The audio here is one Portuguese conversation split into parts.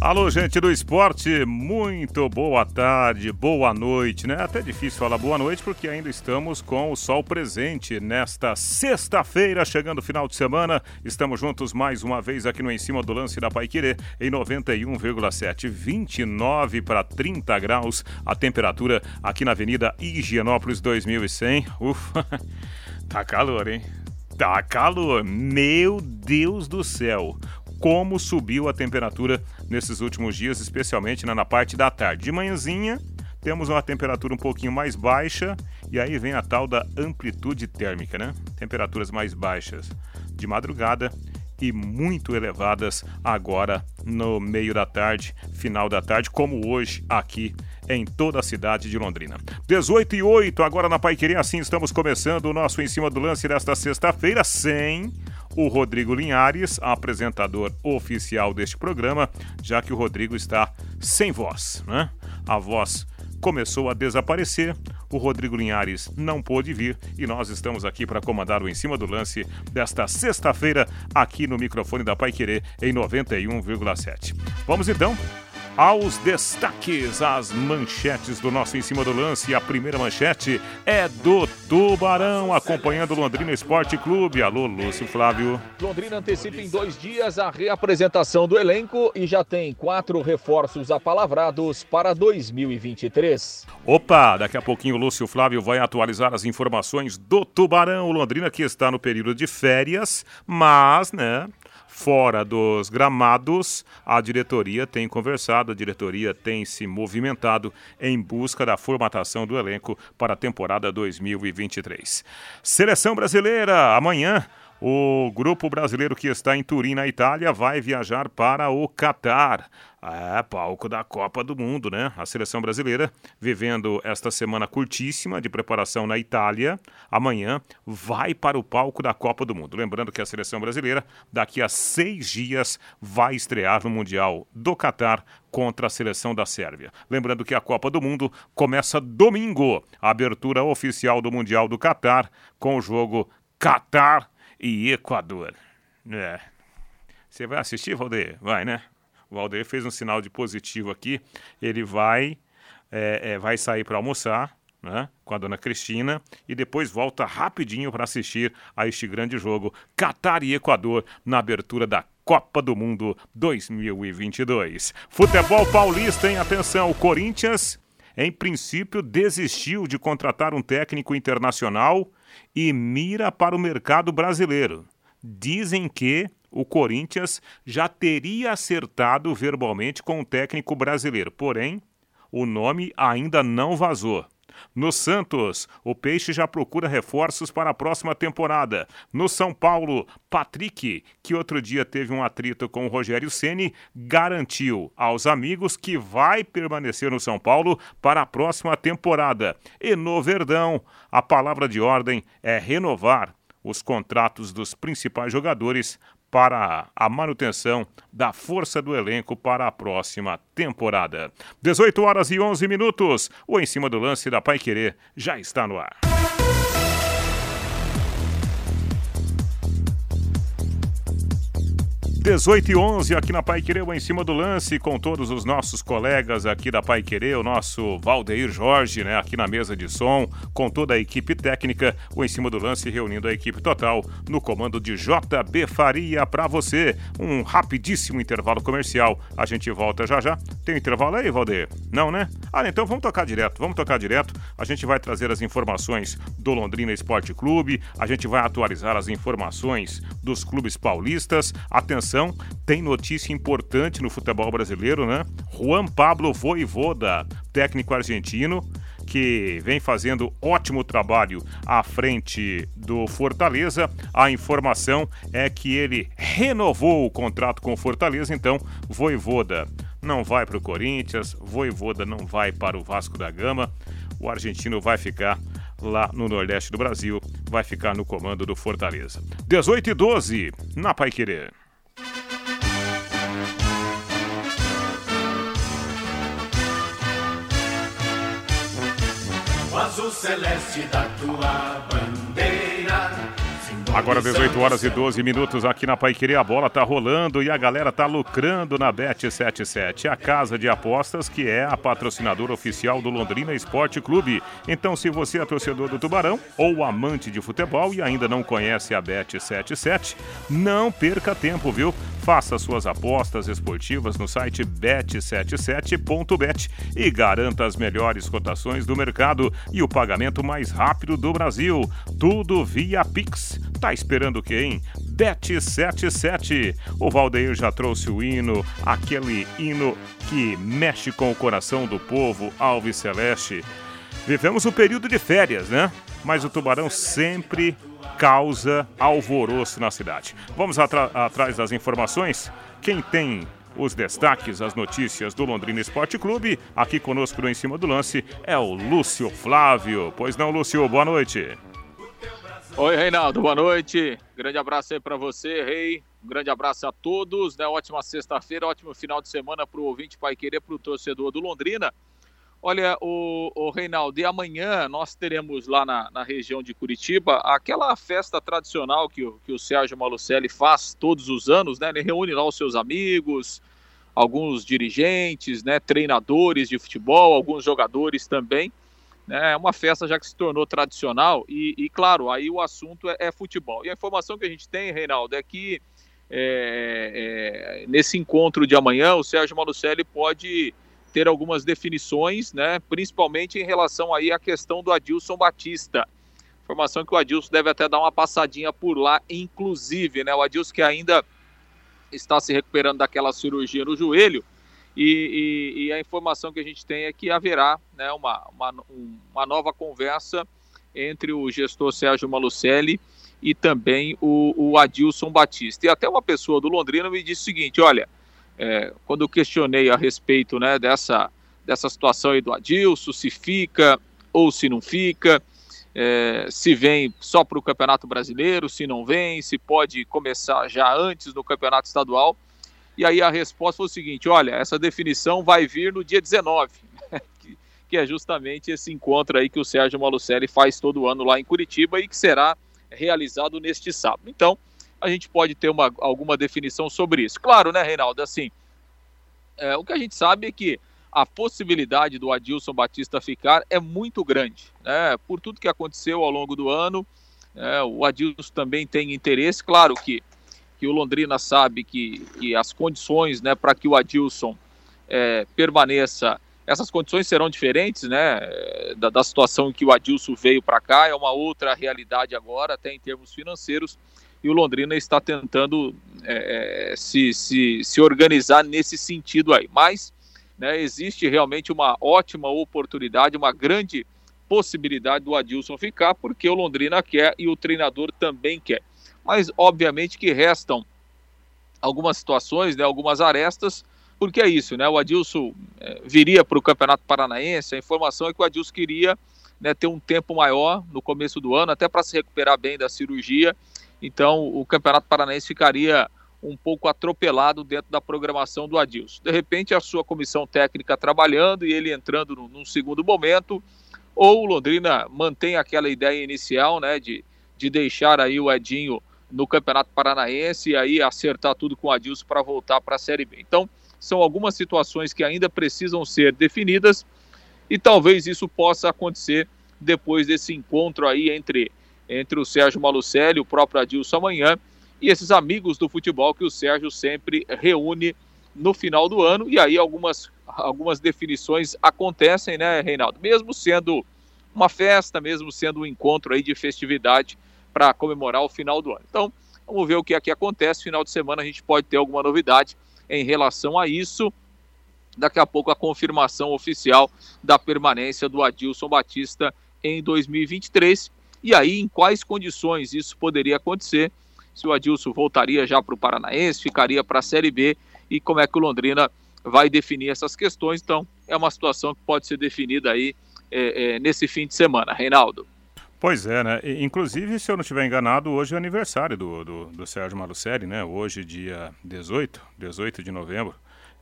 Alô, gente do esporte, muito boa tarde, boa noite, né? Até difícil falar boa noite porque ainda estamos com o sol presente nesta sexta-feira, chegando o final de semana. Estamos juntos mais uma vez aqui no Em Cima do Lance da Paiquerê, em 91,7, 29 para 30 graus a temperatura aqui na Avenida Higienópolis 2100. Ufa, tá calor, hein? Tá calor, meu Deus do céu como subiu a temperatura nesses últimos dias, especialmente na, na parte da tarde. De manhãzinha, temos uma temperatura um pouquinho mais baixa e aí vem a tal da amplitude térmica, né? Temperaturas mais baixas de madrugada e muito elevadas agora no meio da tarde, final da tarde, como hoje aqui em toda a cidade de Londrina. 18 e 8, agora na Paiquerê, assim estamos começando o nosso Em Cima do Lance desta sexta-feira, sem o Rodrigo Linhares, apresentador oficial deste programa, já que o Rodrigo está sem voz, né? A voz começou a desaparecer, o Rodrigo Linhares não pôde vir e nós estamos aqui para comandar o Em Cima do Lance desta sexta-feira aqui no microfone da Pai Querer em 91,7. Vamos então aos destaques, as manchetes do nosso Em Cima do Lance. A primeira manchete é do Tubarão, acompanhando o Londrina Esporte Clube. Alô, Lúcio Flávio. Londrina antecipa em dois dias a reapresentação do elenco e já tem quatro reforços apalavrados para 2023. Opa, daqui a pouquinho o Lúcio Flávio vai atualizar as informações do Tubarão. O Londrina que está no período de férias, mas, né, fora dos gramados, a diretoria tem conversado, a diretoria tem se movimentado em busca da formatação do elenco para a temporada 2023. Seleção brasileira, amanhã. O grupo brasileiro que está em Turim, na Itália, vai viajar para o Catar. É, palco da Copa do Mundo, né? A seleção brasileira vivendo esta semana curtíssima de preparação na Itália. Amanhã vai para o palco da Copa do Mundo. Lembrando que a seleção brasileira, daqui a seis dias, vai estrear no Mundial do Catar contra a seleção da Sérvia. Lembrando que a Copa do Mundo começa domingo. A abertura oficial do Mundial do Catar com o jogo Catar e Equador. É. Você vai assistir, Valdeir? Vai, né? O Valdeir fez um sinal de positivo aqui. Ele vai, é, é, vai sair para almoçar. Né, com a dona Cristina e depois volta rapidinho para assistir a este grande jogo Catar e Equador na abertura da Copa do Mundo 2022. Futebol paulista, em atenção, o Corinthians em princípio desistiu de contratar um técnico internacional e mira para o mercado brasileiro. Dizem que o Corinthians já teria acertado verbalmente com o técnico brasileiro, porém, o nome ainda não vazou. No Santos, o Peixe já procura reforços para a próxima temporada. No São Paulo, Patrick, que outro dia teve um atrito com o Rogério Ceni, garantiu aos amigos que vai permanecer no São Paulo para a próxima temporada. E no Verdão, a palavra de ordem é renovar os contratos dos principais jogadores para a manutenção da força do elenco para a próxima temporada. 18 horas e 11 minutos. O em cima do lance da Pai Querer já está no ar. 18 e 11 aqui na Pai Querer, em cima do lance, com todos os nossos colegas aqui da Pai Querer, o nosso Valdeir Jorge, né, aqui na mesa de som, com toda a equipe técnica, o em cima do lance reunindo a equipe total no comando de JB Faria para você. Um rapidíssimo intervalo comercial. A gente volta já já. Tem um intervalo aí, Valdeir? Não, né? Ah, então vamos tocar direto, vamos tocar direto. A gente vai trazer as informações do Londrina Esporte Clube, a gente vai atualizar as informações dos clubes paulistas. Atenção tem notícia importante no futebol brasileiro, né? Juan Pablo Voivoda, técnico argentino, que vem fazendo ótimo trabalho à frente do Fortaleza. A informação é que ele renovou o contrato com o Fortaleza, então Voivoda não vai para o Corinthians, Voivoda não vai para o Vasco da Gama. O argentino vai ficar lá no Nordeste do Brasil, vai ficar no comando do Fortaleza. 18 e 12 na Pai Querer. Azul celeste da tua bandeira. Agora 18 horas e 12 minutos aqui na Paiquerê, a bola tá rolando e a galera tá lucrando na Bet77, a casa de apostas que é a patrocinadora oficial do Londrina Esporte Clube. Então, se você é torcedor do Tubarão ou amante de futebol e ainda não conhece a Bet77, não perca tempo, viu? Faça suas apostas esportivas no site bet77.bet e garanta as melhores cotações do mercado e o pagamento mais rápido do Brasil. Tudo via Pix. Tá esperando hein? Bet77. O Valdeir já trouxe o hino, aquele hino que mexe com o coração do povo Alves Celeste. Vivemos um período de férias, né? Mas o Tubarão sempre causa alvoroço na cidade. Vamos atrás das informações? Quem tem os destaques, as notícias do Londrina Esporte Clube, aqui conosco no Em Cima do Lance, é o Lúcio Flávio. Pois não, Lúcio, boa noite. Oi, Reinaldo, boa noite. Grande abraço aí para você, Rei. Um grande abraço a todos, né? Ótima sexta-feira, ótimo final de semana para o ouvinte Pai Querer, para o torcedor do Londrina. Olha, o, o Reinaldo, e amanhã nós teremos lá na, na região de Curitiba aquela festa tradicional que o, que o Sérgio Malucelli faz todos os anos, né? Ele reúne lá os seus amigos, alguns dirigentes, né? Treinadores de futebol, alguns jogadores também. Né? É uma festa já que se tornou tradicional e, e claro, aí o assunto é, é, futebol. E a informação que a gente tem, Reinaldo, é que é, é, nesse encontro de amanhã o Sérgio Malucelli pode ter algumas definições, né, principalmente em relação aí à questão do Adilson Batista. Informação que o Adilson deve até dar uma passadinha por lá, inclusive, né, o Adilson que ainda está se recuperando daquela cirurgia no joelho, e, e, e a informação que a gente tem é que haverá né, uma, uma, uma nova conversa entre o gestor Sérgio Malucelli e também o, o Adilson Batista. E até uma pessoa do Londrina me disse o seguinte, olha, é, quando questionei a respeito né, dessa, dessa situação aí do Adilson, se fica ou se não fica, é, se vem só para o Campeonato Brasileiro, se não vem, se pode começar já antes do Campeonato Estadual. E aí a resposta foi o seguinte: olha, essa definição vai vir no dia 19, que, que é justamente esse encontro aí que o Sérgio Malucelli faz todo ano lá em Curitiba e que será realizado neste sábado. Então, a gente pode ter uma, alguma definição sobre isso. Claro, né, Reinaldo? Assim, é, o que a gente sabe é que a possibilidade do Adilson Batista ficar é muito grande, né? Por tudo que aconteceu ao longo do ano, é, o Adilson também tem interesse, claro que, que o Londrina sabe que, que as condições, né, para que o Adilson é, permaneça, essas condições serão diferentes, né, da, da situação em que o Adilson veio para cá, é uma outra realidade agora, até em termos financeiros, e o Londrina está tentando é, é, se, se, se organizar nesse sentido aí. Mas né, existe realmente uma ótima oportunidade, uma grande possibilidade do Adilson ficar, porque o Londrina quer e o treinador também quer. Mas, obviamente, que restam algumas situações, né, algumas arestas, porque é isso, né? O Adilson é, viria para o Campeonato Paranaense, a informação é que o Adilson queria né, ter um tempo maior no começo do ano, até para se recuperar bem da cirurgia então, o Campeonato Paranaense ficaria um pouco atropelado dentro da programação do Adilson. De repente, a sua comissão técnica trabalhando e ele entrando num segundo momento, ou o Londrina mantém aquela ideia inicial, né, de, de deixar aí o Edinho no Campeonato Paranaense e aí acertar tudo com o Adilson para voltar para a Série B. Então, são algumas situações que ainda precisam ser definidas e talvez isso possa acontecer depois desse encontro aí entre entre o Sérgio Malucelli o próprio Adilson amanhã, e esses amigos do futebol que o Sérgio sempre reúne no final do ano, e aí algumas, algumas definições acontecem, né, Reinaldo? Mesmo sendo uma festa, mesmo sendo um encontro aí de festividade para comemorar o final do ano. Então, vamos ver o que aqui acontece. Final de semana a gente pode ter alguma novidade em relação a isso. Daqui a pouco a confirmação oficial da permanência do Adilson Batista em 2023 e aí, em quais condições isso poderia acontecer? Se o Adilson voltaria já para o Paranaense, ficaria para a Série B e como é que o Londrina vai definir essas questões. Então, é uma situação que pode ser definida aí é, é, nesse fim de semana. Reinaldo. Pois é, né? Inclusive, se eu não estiver enganado, hoje é aniversário do, do, do Sérgio Malucelli, né? Hoje, dia 18, 18 de novembro.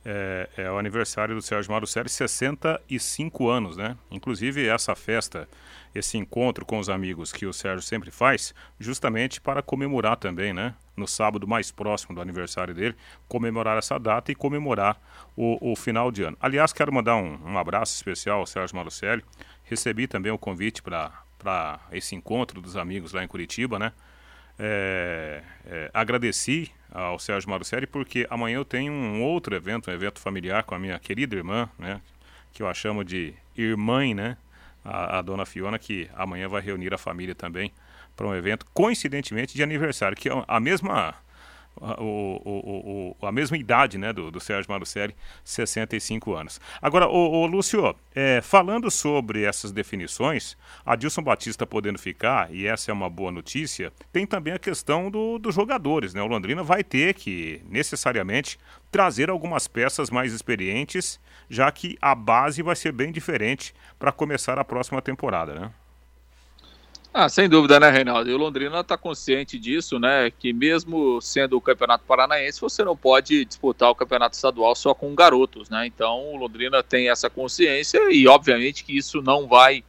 É, é, o aniversário do Sérgio Marucelli, 65 anos, né? Inclusive essa festa, esse encontro com os amigos que o Sérgio sempre faz, justamente para comemorar também, né? No sábado mais próximo do aniversário dele, comemorar essa data e comemorar o, o final de ano. Aliás, quero mandar um, um abraço especial ao Sérgio Marucelli. Recebi também o convite para esse encontro dos amigos lá em Curitiba, né? É, é, agradeci ao Sérgio Marucelli porque amanhã eu tenho um outro evento, um evento familiar com a minha querida irmã, né, que eu a chamo de irmã, né, a, a dona Fiona, que amanhã vai reunir a família também para um evento, coincidentemente de aniversário, que é a mesma o, o, o, a mesma idade né, do, do Sérgio Marucelli, 65 anos. Agora, o, Lúcio, é, falando sobre essas definições, Adilson Batista podendo ficar, e essa é uma boa notícia, tem também a questão do, dos jogadores. Né? O Londrina vai ter que, necessariamente, trazer algumas peças mais experientes, já que a base vai ser bem diferente para começar a próxima temporada. Né? Ah, sem dúvida, né, Reinaldo? E o Londrina está consciente disso, né? Que mesmo sendo o Campeonato Paranaense, você não pode disputar o Campeonato Estadual só com garotos, né? Então o Londrina tem essa consciência e, obviamente, que isso não vai.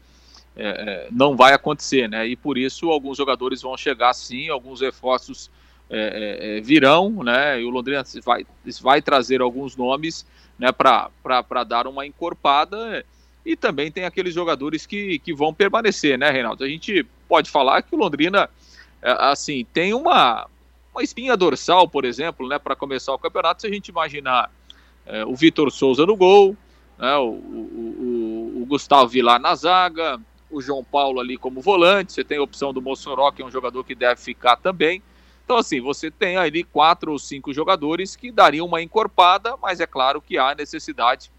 É, é não vai acontecer, né? E por isso alguns jogadores vão chegar sim, alguns reforços é, é, é virão, né? E o Londrina vai, vai trazer alguns nomes, né? Para dar uma encorpada. E também tem aqueles jogadores que, que vão permanecer, né, Reinaldo? A gente pode falar que o Londrina, é, assim, tem uma, uma espinha dorsal, por exemplo, né, para começar o campeonato, se a gente imaginar é, o Vitor Souza no gol, né, o, o, o, Gustavo Vilar na zaga, o João Paulo ali como volante, você tem a opção do Mossoró, que é um jogador que deve ficar também. Então, assim, você tem ali quatro ou cinco jogadores que dariam uma encorpada, mas é claro que há necessidade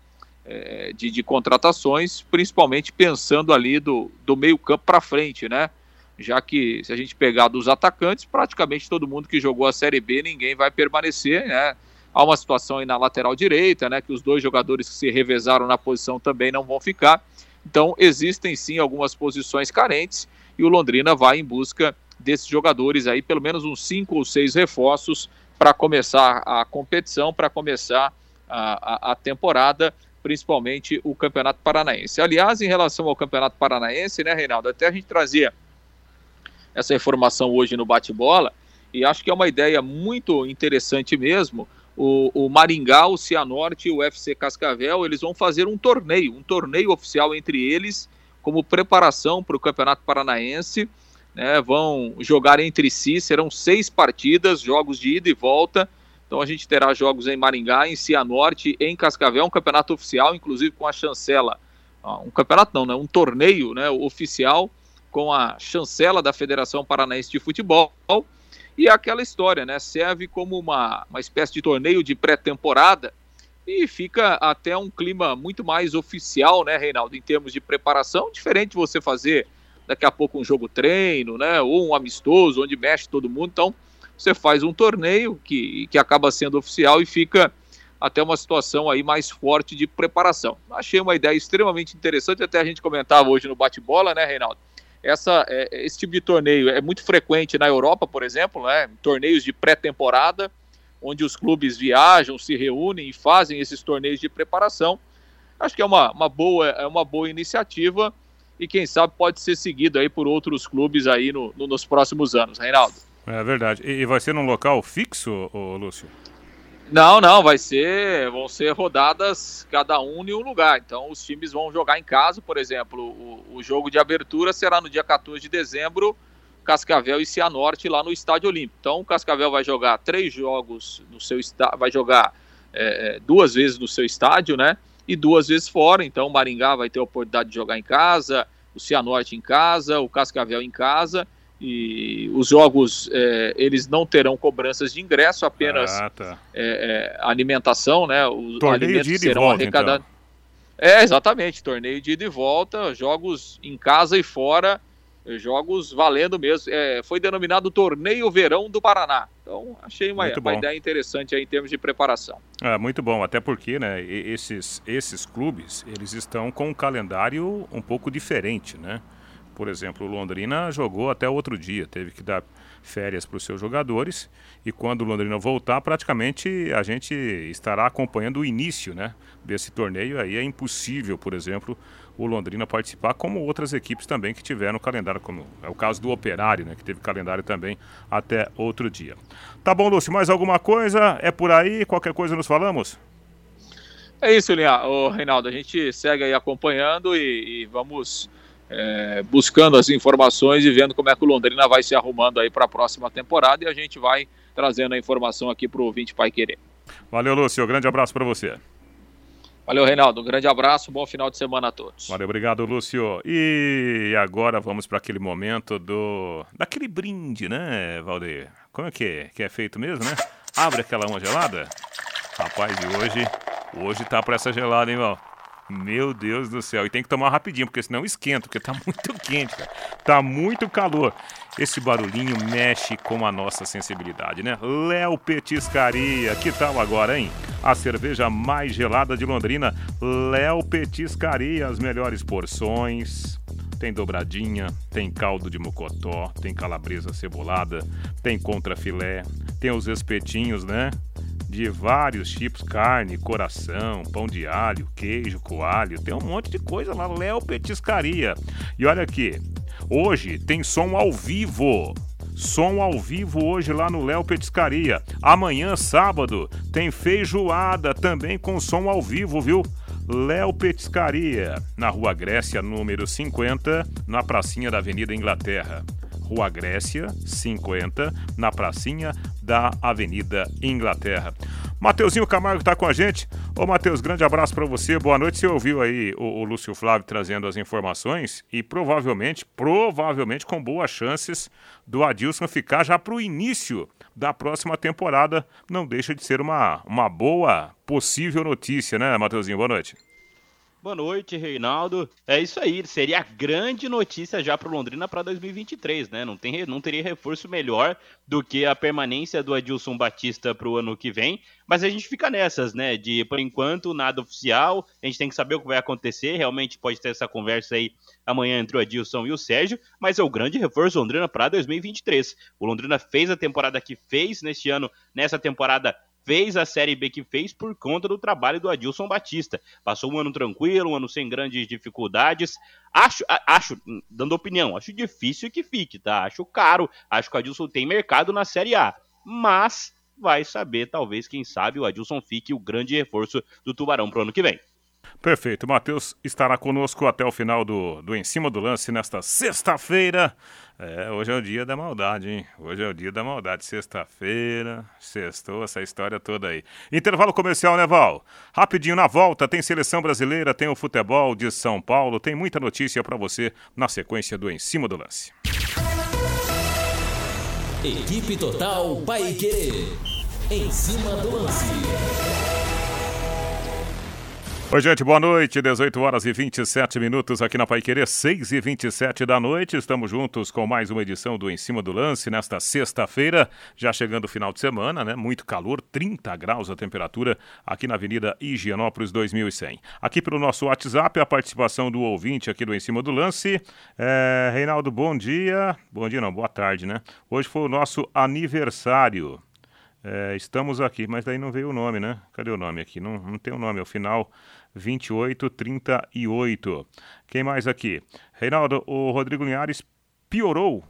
é, de, de, contratações, principalmente pensando ali do, do meio campo para frente, né? Já que se a gente pegar dos atacantes, praticamente todo mundo que jogou a Série B, ninguém vai permanecer, né? Há uma situação aí na lateral direita, né? Que os dois jogadores que se revezaram na posição também não vão ficar. Então, existem sim algumas posições carentes e o Londrina vai em busca desses jogadores aí, pelo menos uns cinco ou seis reforços para começar a competição, para começar a, a, a temporada principalmente o Campeonato Paranaense. Aliás, em relação ao Campeonato Paranaense, né, Reinaldo, até a gente trazia essa informação hoje no bate-bola, e acho que é uma ideia muito interessante mesmo. O, o Maringá, o Cianorte e o UFC Cascavel, eles vão fazer um torneio, um torneio oficial entre eles, como preparação para o Campeonato Paranaense. Né, vão jogar entre si, serão seis partidas, jogos de ida e volta então a gente terá jogos em Maringá, em Cianorte, em Cascavel, um campeonato oficial, inclusive com a chancela. Um campeonato não, né? Um torneio né, oficial com a chancela da Federação Paranaense de Futebol. E é aquela história, né? Serve como uma, uma espécie de torneio de pré-temporada e fica até um clima muito mais oficial, né, Reinaldo, em termos de preparação, diferente de você fazer daqui a pouco um jogo treino, né, ou um amistoso, onde mexe todo mundo. Então, você faz um torneio que, que acaba sendo oficial e fica até uma situação aí mais forte de preparação. Achei uma ideia extremamente interessante, até a gente comentava hoje no bate-bola, né, Reinaldo? Essa, é, esse tipo de torneio é muito frequente na Europa, por exemplo, né? torneios de pré-temporada, onde os clubes viajam, se reúnem e fazem esses torneios de preparação. Acho que é uma, uma, boa, é uma boa iniciativa e quem sabe pode ser seguido aí por outros clubes aí no, no, nos próximos anos, Reinaldo. É verdade. E, vai ser num local fixo, Lúcio? Não, não, vai ser, vão ser rodadas cada um em um lugar. Então os times vão jogar em casa, por exemplo, o, o jogo de abertura será no dia 14 de dezembro, Cascavel e Cianorte lá no Estádio Olímpico. Então o Cascavel vai jogar três jogos no seu estádio, vai jogar é, é, duas vezes no seu estádio, né? E duas vezes fora. Então o Maringá vai ter a oportunidade de jogar em casa, o Cianorte em casa, o Cascavel em casa e os jogos é, eles não terão cobranças de ingresso, apenas ah, tá. é, é, alimentação, né? Os torneio alimentos de ida serão volta, arrecadados. Então. É, exatamente, torneio de ida e volta, jogos em casa e fora, jogos valendo mesmo. É, foi denominado Torneio Verão do Paraná. Então, achei uma, uma ideia interessante aí em termos de preparação. É, muito bom, até porque, né, esses, esses clubes, eles estão com um calendário um pouco diferente, né? Por exemplo, o Londrina jogou até outro dia, teve que dar férias para os seus jogadores e quando o Londrina voltar, praticamente a gente estará acompanhando o início né, desse torneio. Aí é impossível, por exemplo, o Londrina participar, como outras equipes também que tiveram calendário, como é o caso do Operário, né, que teve calendário também até outro dia. Tá bom, Lúcio, mais alguma coisa? É por aí? Qualquer coisa nos falamos? É isso, Linha. Ô, Reinaldo, a gente segue aí acompanhando e, e vamos é, buscando as informações e vendo como é que o Londrina vai se arrumando aí para a próxima temporada e a gente vai trazendo a informação aqui para o ouvinte Pai Querer. Valeu, Lúcio. Grande abraço para você. Valeu, Reinaldo. Um grande abraço, bom final de semana a todos. Valeu, obrigado, Lúcio. E agora vamos para aquele momento do daquele brinde, né, Valdeir? Como é que é? Que é feito mesmo, né? Abre aquela uma gelada. Rapaz, e hoje, hoje tá para essa gelada, hein, Val? Meu Deus do céu. E tem que tomar rapidinho, porque senão esquenta, porque tá muito quente, cara. Tá muito calor. Esse barulhinho mexe com a nossa sensibilidade, né? Léo Petiscaria, que tal agora, hein? A cerveja mais gelada de Londrina, Léo Petiscaria, as melhores porções. Tem dobradinha, tem caldo de mocotó, tem calabresa cebolada, tem contrafilé, tem os espetinhos, né? De vários tipos, carne, coração, pão de alho, queijo, coalho, tem um monte de coisa lá, Léo Petiscaria. E olha aqui, hoje tem som ao vivo. Som ao vivo hoje lá no Léo Petiscaria. Amanhã, sábado, tem feijoada também com som ao vivo, viu? Léo Petiscaria, na Rua Grécia, número 50, na pracinha da Avenida Inglaterra. Rua Grécia, 50, na pracinha da Avenida Inglaterra. Mateuzinho Camargo está com a gente. Ô, Matheus, grande abraço para você. Boa noite. Você ouviu aí o, o, Lúcio Flávio trazendo as informações e provavelmente, provavelmente com boas chances do Adilson ficar já para o início da próxima temporada. Não deixa de ser uma, uma boa possível notícia, né, Mateuzinho? Boa noite. Boa noite, Reinaldo. É isso aí, seria a grande notícia já para o Londrina para 2023, né? Não, tem, não teria reforço melhor do que a permanência do Adilson Batista para o ano que vem. Mas a gente fica nessas, né? De por enquanto nada oficial, a gente tem que saber o que vai acontecer. Realmente pode ter essa conversa aí amanhã entre o Adilson e o Sérgio, mas é o grande reforço Londrina para 2023. O Londrina fez a temporada que fez neste ano, nessa temporada fez a Série B que fez por conta do trabalho do Adilson Batista. Passou um ano tranquilo, um ano sem grandes dificuldades. Acho, acho, dando opinião, acho difícil que fique, tá? Acho caro, acho que o Adilson tem mercado na Série A. Mas vai saber, talvez, quem sabe, o Adilson fique o grande reforço do Tubarão pro ano que vem. Perfeito. Matheus estará conosco até o final do, do Em Cima do Lance nesta sexta-feira. É, hoje é o dia da maldade, hein? Hoje é o dia da maldade. Sexta-feira, sextou, essa história toda aí. Intervalo comercial, né, Val? Rapidinho na volta, tem seleção brasileira, tem o futebol de São Paulo, tem muita notícia para você na sequência do Em Cima do Lance. Equipe Total Paique. Em cima do lance. Oi, gente, boa noite. 18 horas e 27 minutos aqui na Pai Querer, 6 e 27 da noite. Estamos juntos com mais uma edição do Em Cima do Lance nesta sexta-feira, já chegando o final de semana, né? Muito calor, 30 graus a temperatura aqui na Avenida Higienópolis 2100. Aqui pelo nosso WhatsApp, a participação do ouvinte aqui do Em Cima do Lance. É, Reinaldo, bom dia. Bom dia, não, boa tarde, né? Hoje foi o nosso aniversário. É, estamos aqui, mas daí não veio o nome, né? Cadê o nome aqui? Não, não tem o nome, ao final 2838. Quem mais aqui? Reinaldo, o Rodrigo Linhares piorou.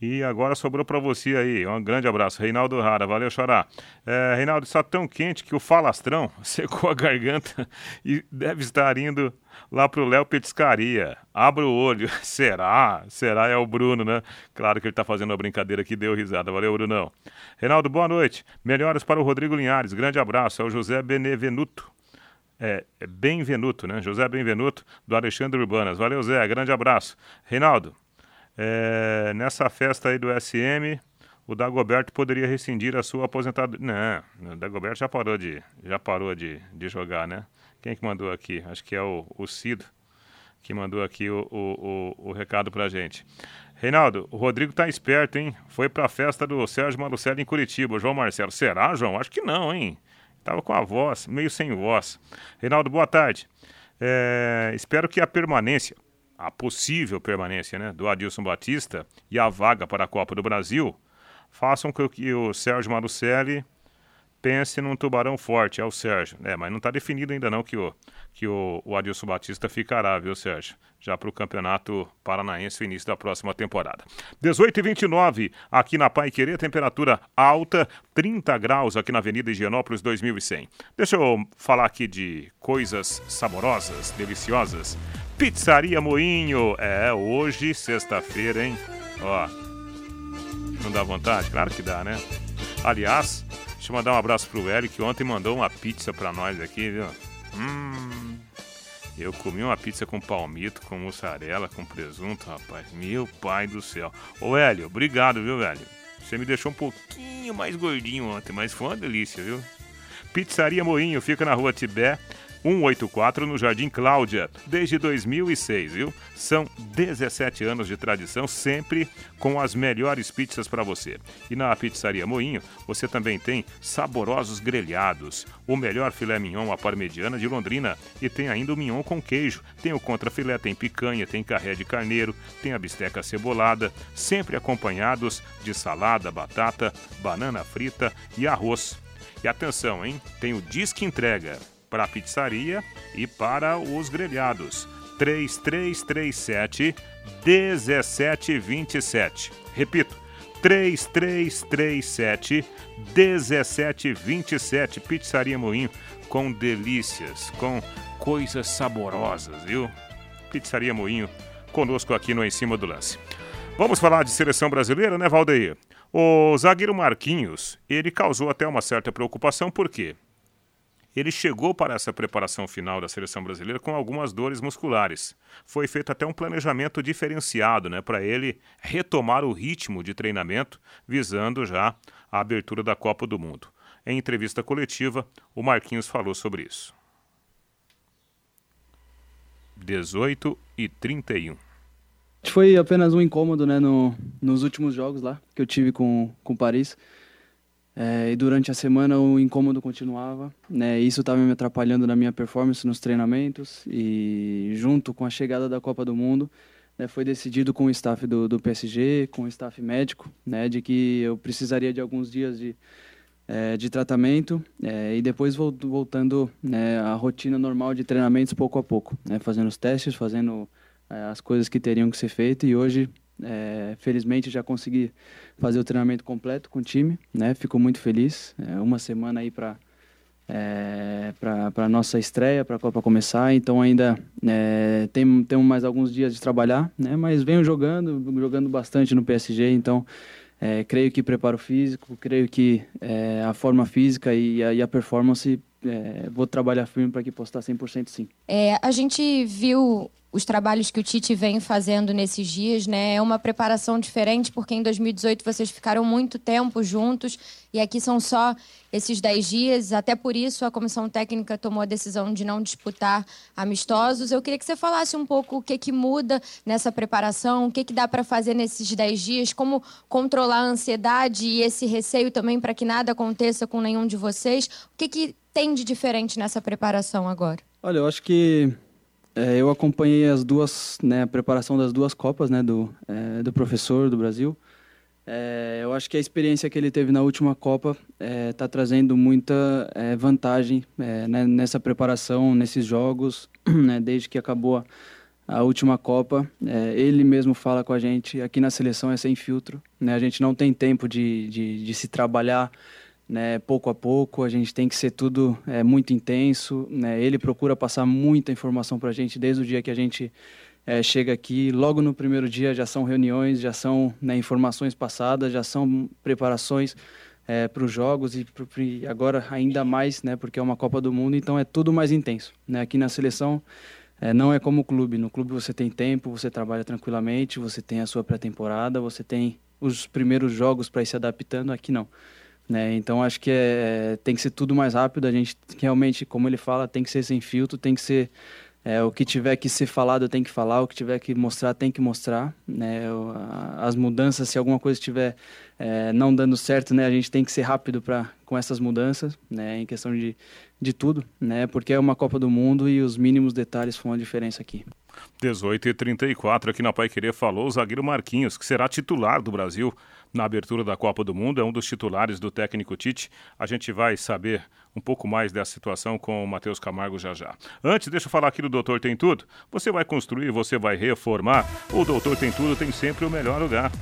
E agora sobrou para você aí. Um grande abraço. Reinaldo Rara, valeu, Xará. É, Reinaldo, está tão quente que o falastrão secou a garganta e deve estar indo lá pro Léo Petiscaria. Abra o olho. Será? Será? É o Bruno, né? Claro que ele está fazendo uma brincadeira que deu risada. Valeu, Brunão. Reinaldo, boa noite. Melhores para o Rodrigo Linhares. Grande abraço. É o José Benevenuto é, é Benvenuto, né? José Benvenuto, do Alexandre Urbanas. Valeu, Zé, grande abraço. Reinaldo, é, nessa festa aí do SM, o Dagoberto poderia rescindir a sua aposentadoria. Não, o Dagoberto já parou de, já parou de, de jogar, né? Quem que mandou aqui? Acho que é o, o Cido que mandou aqui o, o, o, o recado pra gente. Reinaldo, o Rodrigo tá esperto, hein? Foi pra festa do Sérgio Malucelli em Curitiba. João Marcelo, será, João? Acho que não, hein? Tava com a voz, meio sem voz. Reinaldo, boa tarde. É, espero que a permanência a possível permanência né, do Adilson Batista e a vaga para a Copa do Brasil façam com que o Sérgio Marucelli pense num tubarão forte, é o Sérgio. É, mas não está definido ainda não que o, que o, o Adilson Batista ficará, viu, Sérgio? Já para o Campeonato Paranaense, início da próxima temporada. 18 e 29 aqui na Pai Querer, temperatura alta, 30 graus aqui na Avenida Higienópolis 2100. Deixa eu falar aqui de coisas saborosas, deliciosas. Pizzaria Moinho, é hoje, sexta-feira, hein? Ó, não dá vontade? Claro que dá, né? Aliás, Deixa eu mandar um abraço pro Hélio, que ontem mandou uma pizza pra nós aqui, viu? Hum. Eu comi uma pizza com palmito, com mussarela, com presunto, rapaz. Meu pai do céu. Ô Hélio, obrigado, viu, velho? Você me deixou um pouquinho mais gordinho ontem, mas foi uma delícia, viu? Pizzaria Moinho fica na rua Tibé, 184 no Jardim Cláudia, desde 2006, viu? São 17 anos de tradição, sempre com as melhores pizzas para você. E na Pizzaria Moinho, você também tem saborosos grelhados, o melhor filé mignon à parmegiana de Londrina e tem ainda o mignon com queijo. Tem o contrafilé, tem picanha, tem carré de carneiro, tem a bisteca cebolada, sempre acompanhados de salada, batata, banana frita e arroz. E atenção, hein? Tem o Disque Entrega para a pizzaria e para os grelhados. 3337 1727. Repito, 3337 1727. Pizzaria Moinho com delícias, com coisas saborosas, viu? Pizzaria Moinho conosco aqui no Em Cima do Lance. Vamos falar de seleção brasileira, né, Valdeir? O zagueiro Marquinhos, ele causou até uma certa preocupação, por quê? Ele chegou para essa preparação final da seleção brasileira com algumas dores musculares. Foi feito até um planejamento diferenciado né, para ele retomar o ritmo de treinamento, visando já a abertura da Copa do Mundo. Em entrevista coletiva, o Marquinhos falou sobre isso. 18 e 31. Foi apenas um incômodo né, no, nos últimos jogos lá que eu tive com o Paris. É, e durante a semana o incômodo continuava, né? Isso estava me atrapalhando na minha performance nos treinamentos e junto com a chegada da Copa do Mundo, né, foi decidido com o staff do, do PSG, com o staff médico, né, de que eu precisaria de alguns dias de, é, de tratamento é, e depois voltando né, à rotina normal de treinamentos pouco a pouco, né, fazendo os testes, fazendo é, as coisas que teriam que ser feitas e hoje é, felizmente já consegui fazer o treinamento completo com o time, né? Fico muito feliz. É, uma semana aí para é, para nossa estreia, para a Copa começar. Então ainda é, tem, temos mais alguns dias de trabalhar, né? Mas venho jogando, jogando bastante no PSG. Então é, creio que preparo físico, creio que é, a forma física e a, e a performance é, vou trabalhar firme para que postar 100% sim. É, a gente viu os trabalhos que o Tite vem fazendo nesses dias, né? É uma preparação diferente, porque em 2018 vocês ficaram muito tempo juntos e aqui são só esses 10 dias. Até por isso a comissão técnica tomou a decisão de não disputar amistosos. Eu queria que você falasse um pouco o que, que muda nessa preparação, o que, que dá para fazer nesses 10 dias, como controlar a ansiedade e esse receio também para que nada aconteça com nenhum de vocês. O que, que tem de diferente nessa preparação agora? Olha, eu acho que é, eu acompanhei as duas, né, a preparação das duas Copas, né, do, é, do professor do Brasil. É, eu acho que a experiência que ele teve na última Copa está é, trazendo muita é, vantagem é, né, nessa preparação, nesses jogos, né, desde que acabou a, a última Copa. ele mesmo fala com a gente, aqui na seleção é sem filtro, né, a gente não tem tempo de, de, de se trabalhar né, pouco a pouco, a gente tem que ser tudo é, muito intenso. Né? Ele procura passar muita informação para a gente desde o dia que a gente é, chega aqui. Logo no primeiro dia já são reuniões, já são né, informações passadas, já são preparações é, para os jogos e, e, agora ainda mais, né, porque é uma Copa do Mundo, então é tudo mais intenso. Né? Aqui na seleção é, não é como o clube. No clube você tem tempo, você trabalha tranquilamente, você tem a sua pré-temporada, você tem os primeiros jogos para ir se adaptando. Aqui não. Né? Então acho que é, é, tem que ser tudo mais rápido. A gente realmente, como ele fala, tem que ser sem filtro, tem que ser é, o que tiver que ser falado tem que falar, o que tiver que mostrar tem que mostrar. Né? As mudanças, se alguma coisa estiver é, não dando certo, né, a gente tem que ser rápido para com essas mudanças, né, em questão de, de tudo, né, porque é uma Copa do Mundo e os mínimos detalhes foram a diferença aqui. 18 e 34 aqui na Pai Querer falou o zagueiro Marquinhos, que será titular do Brasil na abertura da Copa do Mundo, é um dos titulares do técnico Tite. A gente vai saber um pouco mais dessa situação com o Matheus Camargo já já. Antes, deixa eu falar aqui do Doutor Tem Tudo. Você vai construir, você vai reformar. O Doutor Tem Tudo tem sempre o melhor lugar.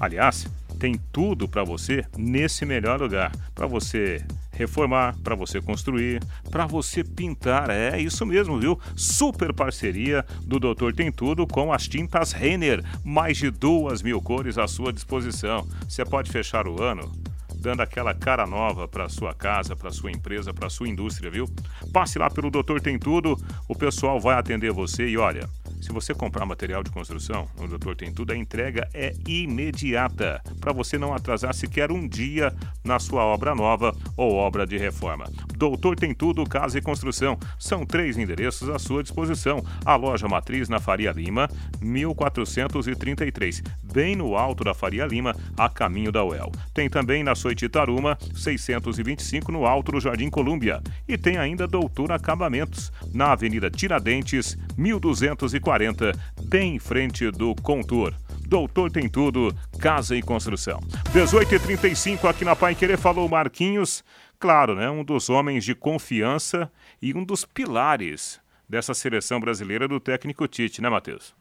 Aliás, tem tudo para você nesse melhor lugar. Para você reformar, para você construir, para você pintar. É isso mesmo, viu? Super parceria do Doutor Tem Tudo com as tintas Renner. Mais de duas mil cores à sua disposição. Você pode fechar o ano dando aquela cara nova para sua casa, para sua empresa, para sua indústria, viu? Passe lá pelo Doutor Tem Tudo, o pessoal vai atender você e olha, se você comprar material de construção, o Doutor Tem Tudo, a entrega é imediata, para você não atrasar sequer um dia na sua obra nova ou obra de reforma. Doutor Tem Tudo, Casa e Construção. São três endereços à sua disposição. A loja matriz na Faria Lima, 1433, bem no alto da Faria Lima, a caminho da UEL. Tem também na Soititaruma, 625, no alto do Jardim Colúmbia. E tem ainda Doutor Acabamentos, na Avenida Tiradentes, 1240 40, bem em frente do Contour. Doutor tem tudo, casa e construção. 18h35 aqui na Pai Querer falou Marquinhos, claro, né? Um dos homens de confiança e um dos pilares dessa seleção brasileira do técnico Tite, né, Matheus?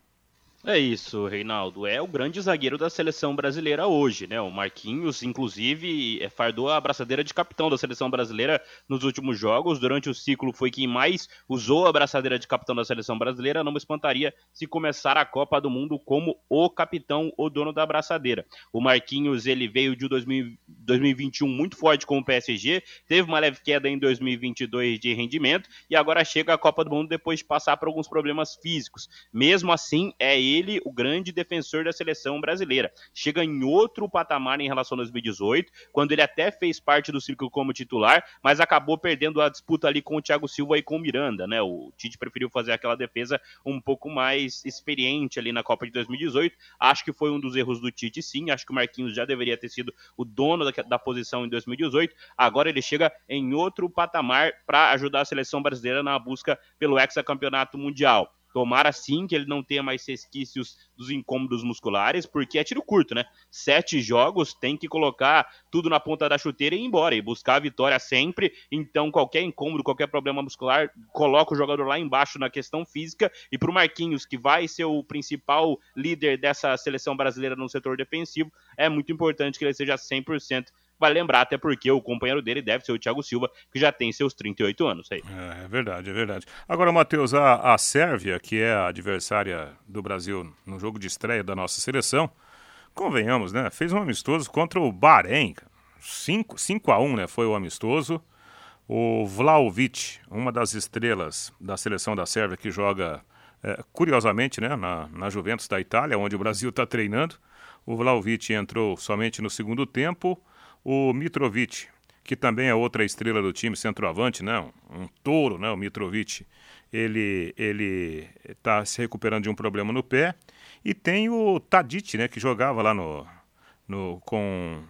É isso, Reinaldo. É o grande zagueiro da seleção brasileira hoje, né? O Marquinhos, inclusive, é, fardou a abraçadeira de capitão da seleção brasileira nos últimos jogos. Durante o ciclo, foi quem mais usou a abraçadeira de capitão da seleção brasileira. Não me espantaria se começar a Copa do Mundo como o capitão, o dono da abraçadeira. O Marquinhos, ele veio de 2000, 2021 muito forte com o PSG, teve uma leve queda em 2022 de rendimento e agora chega à Copa do Mundo depois de passar por alguns problemas físicos. Mesmo assim, é ele o grande defensor da seleção brasileira. Chega em outro patamar em relação a 2018, quando ele até fez parte do círculo como titular, mas acabou perdendo a disputa ali com o Thiago Silva e com o Miranda, né? O Tite preferiu fazer aquela defesa um pouco mais experiente ali na Copa de 2018. Acho que foi um dos erros do Tite, sim. Acho que o Marquinhos já deveria ter sido o dono da, da posição em 2018. Agora ele chega em outro patamar para ajudar a seleção brasileira na busca pelo hexacampeonato mundial. Tomara sim que ele não tenha mais resquícios dos incômodos musculares, porque é tiro curto, né? Sete jogos, tem que colocar tudo na ponta da chuteira e ir embora, e buscar a vitória sempre. Então, qualquer incômodo, qualquer problema muscular, coloca o jogador lá embaixo na questão física. E para o Marquinhos, que vai ser o principal líder dessa seleção brasileira no setor defensivo, é muito importante que ele seja 100% Vai lembrar, até porque o companheiro dele deve ser o Thiago Silva, que já tem seus 38 anos aí. É, é verdade, é verdade. Agora, Matheus, a, a Sérvia, que é a adversária do Brasil no jogo de estreia da nossa seleção, convenhamos, né? Fez um amistoso contra o Bahrein. 5, 5 a 1 né? Foi o amistoso. O Vlaovic, uma das estrelas da seleção da Sérvia que joga, é, curiosamente, né, na, na Juventus da Itália, onde o Brasil está treinando. O Vlaovic entrou somente no segundo tempo. O Mitrovic, que também é outra estrela do time, centroavante, né? um touro, né? o Mitrovic, ele ele está se recuperando de um problema no pé. E tem o Tadic, né? que jogava lá no, no, com,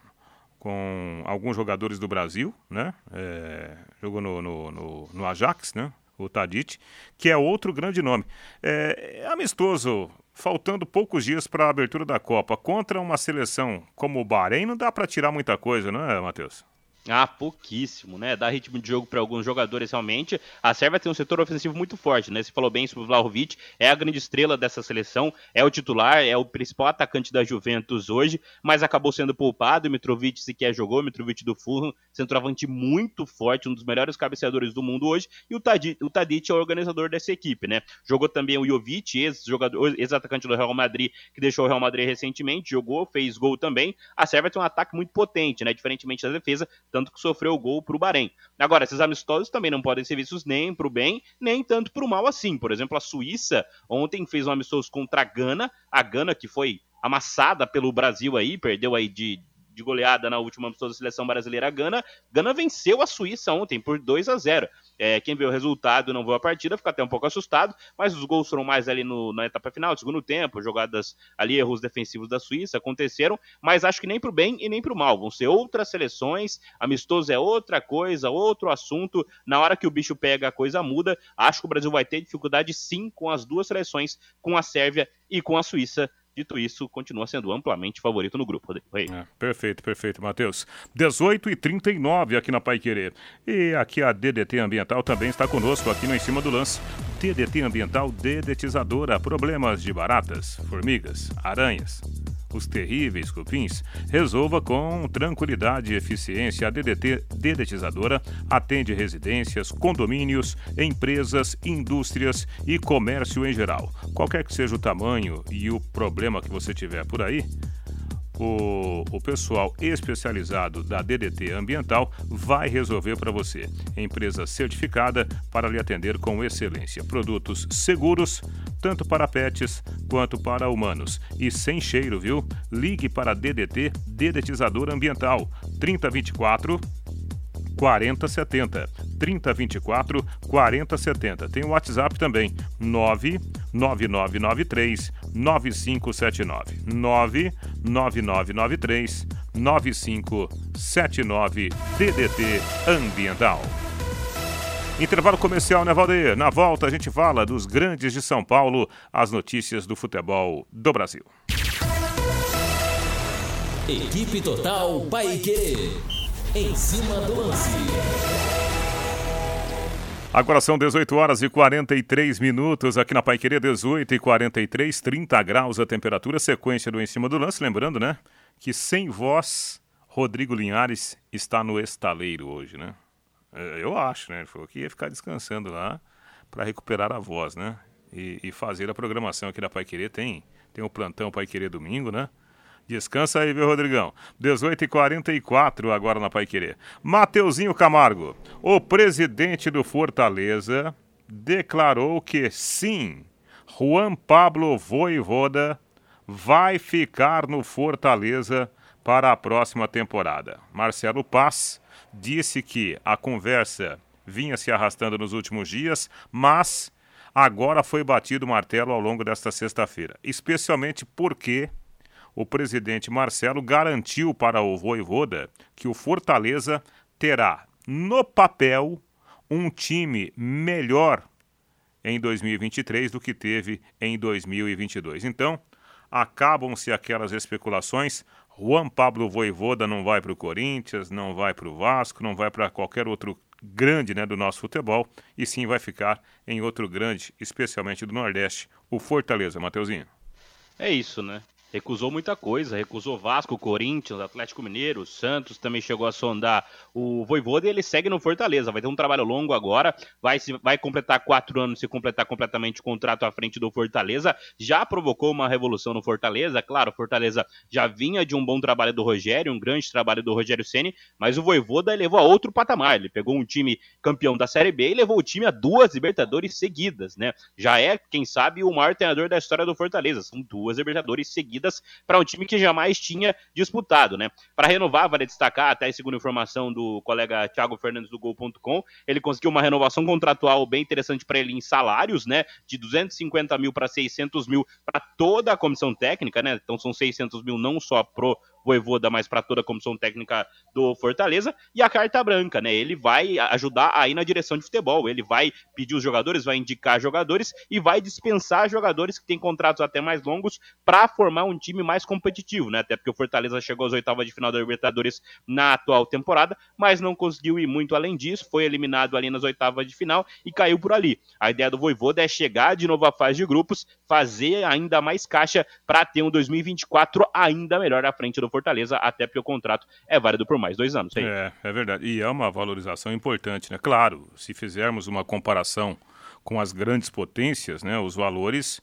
com alguns jogadores do Brasil, né? É, jogou no, no, no, no Ajax, né? o Tadic, que é outro grande nome. É, é amistoso faltando poucos dias para a abertura da Copa, contra uma seleção como o Bahrein, não dá para tirar muita coisa, não é, Matheus? Ah, pouquíssimo, né? Dá ritmo de jogo para alguns jogadores realmente. A Sérvia tem um setor ofensivo muito forte, né? Você falou bem sobre o Vlahovic, é a grande estrela dessa seleção, é o titular, é o principal atacante da Juventus hoje, mas acabou sendo poupado. O Mitrovic sequer jogou, o Mitrovic do Fulham, centroavante muito forte, um dos melhores cabeceadores do mundo hoje, e o Tadic, o Tadic é o organizador dessa equipe, né? Jogou também o Jovic, ex-jogador, ex-atacante do Real Madrid, que deixou o Real Madrid recentemente, jogou, fez gol também. A Sérvia tem um ataque muito potente, né? Diferentemente da defesa, tanto que sofreu o gol para o Bahrein. Agora, esses amistosos também não podem ser vistos nem para o bem, nem tanto para o mal assim. Por exemplo, a Suíça ontem fez um amistoso contra a Gana, a Gana que foi amassada pelo Brasil aí, perdeu aí de, de goleada na última amistosa seleção brasileira Gana. Gana venceu a Suíça ontem por 2 a 0. É, quem vê o resultado não viu a partida fica até um pouco assustado, mas os gols foram mais ali no, na etapa final, segundo tempo, jogadas ali, erros defensivos da Suíça aconteceram, mas acho que nem para o bem e nem para o mal. Vão ser outras seleções, amistoso é outra coisa, outro assunto. Na hora que o bicho pega, a coisa muda. Acho que o Brasil vai ter dificuldade sim com as duas seleções, com a Sérvia e com a Suíça. Dito isso, continua sendo amplamente favorito no grupo, Rodrigo. É, perfeito, perfeito, Matheus. 18 e 39 aqui na Pai Querer. E aqui a DDT Ambiental também está conosco aqui no Em Cima do Lance. DDT Ambiental Dedetizadora. Problemas de baratas, formigas, aranhas os terríveis cupins, resolva com tranquilidade e eficiência. A DDT Dedetizadora atende residências, condomínios, empresas, indústrias e comércio em geral. Qualquer que seja o tamanho e o problema que você tiver por aí, o, o pessoal especializado da DDT Ambiental vai resolver para você. Empresa certificada para lhe atender com excelência. Produtos seguros, tanto para pets quanto para humanos. E sem cheiro, viu? Ligue para DDT Dedetizador Ambiental 3024 4070. 3024 4070. Tem o WhatsApp também, 99993 9579. 99993 9579 DDT Ambiental. Intervalo comercial, né, Valdeir? Na volta a gente fala dos grandes de São Paulo, as notícias do futebol do Brasil. Equipe Total Paique. Em cima do lance. Agora são 18 horas e 43 minutos aqui na Paiqueria, 18 e 43, 30 graus a temperatura, sequência do Em Cima do Lance. Lembrando, né, que sem voz, Rodrigo Linhares está no estaleiro hoje, né? É, eu acho, né? Ele falou que ia ficar descansando lá para recuperar a voz, né? E, e, fazer a programação aqui da Paiqueria. Tem, tem o plantão Paiqueria domingo, né? Descansa aí, viu, Rodrigão? 18h44 agora na Pai Querer. Mateuzinho Camargo, o presidente do Fortaleza, declarou que sim, Juan Pablo Voivoda vai ficar no Fortaleza para a próxima temporada. Marcelo Paz disse que a conversa vinha se arrastando nos últimos dias, mas agora foi batido o martelo ao longo desta sexta-feira, especialmente porque o presidente Marcelo garantiu para o Voivoda que o Fortaleza terá, no papel, um time melhor em 2023 do que teve em 2022. Então, acabam-se aquelas especulações. Juan Pablo Voivoda não vai para o Corinthians, não vai para o Vasco, não vai para qualquer outro grande né, do nosso futebol, e sim vai ficar em outro grande, especialmente do Nordeste, o Fortaleza, Mateuzinho. É isso, né? Recusou muita coisa, recusou Vasco, Corinthians, Atlético Mineiro, Santos também chegou a sondar o Voivoda e ele segue no Fortaleza, vai ter um trabalho longo agora, vai, se, vai completar quatro anos, se completar completamente o contrato à frente do Fortaleza, já provocou uma revolução no Fortaleza, claro, o Fortaleza já vinha de um bom trabalho do Rogério, um grande trabalho do Rogério Ceni, mas o Voivoda levou a outro patamar, ele pegou um time campeão da Série B e levou o time a duas Libertadores seguidas, né, já é, quem sabe, o maior treinador da história do Fortaleza, são duas Libertadores seguidas seguidas para um time que jamais tinha disputado, né? Para renovar, vale destacar, até segundo informação do colega Thiago Fernandes do Gol.com, ele conseguiu uma renovação contratual bem interessante para ele em salários, né? De 250 mil para 600 mil para toda a comissão técnica, né? Então são 600 mil não só pro Voivoda, mas para toda a comissão técnica do Fortaleza, e a carta branca, né? Ele vai ajudar aí na direção de futebol, ele vai pedir os jogadores, vai indicar jogadores e vai dispensar jogadores que têm contratos até mais longos para formar um time mais competitivo, né? Até porque o Fortaleza chegou às oitavas de final da Libertadores na atual temporada, mas não conseguiu ir muito além disso, foi eliminado ali nas oitavas de final e caiu por ali. A ideia do Voivoda é chegar de novo à fase de grupos, fazer ainda mais caixa para ter um 2024 ainda melhor à frente do Fortaleza. Fortaleza, até porque o contrato é válido por mais dois anos. É, é verdade. E é uma valorização importante, né? Claro, se fizermos uma comparação com as grandes potências, né, os valores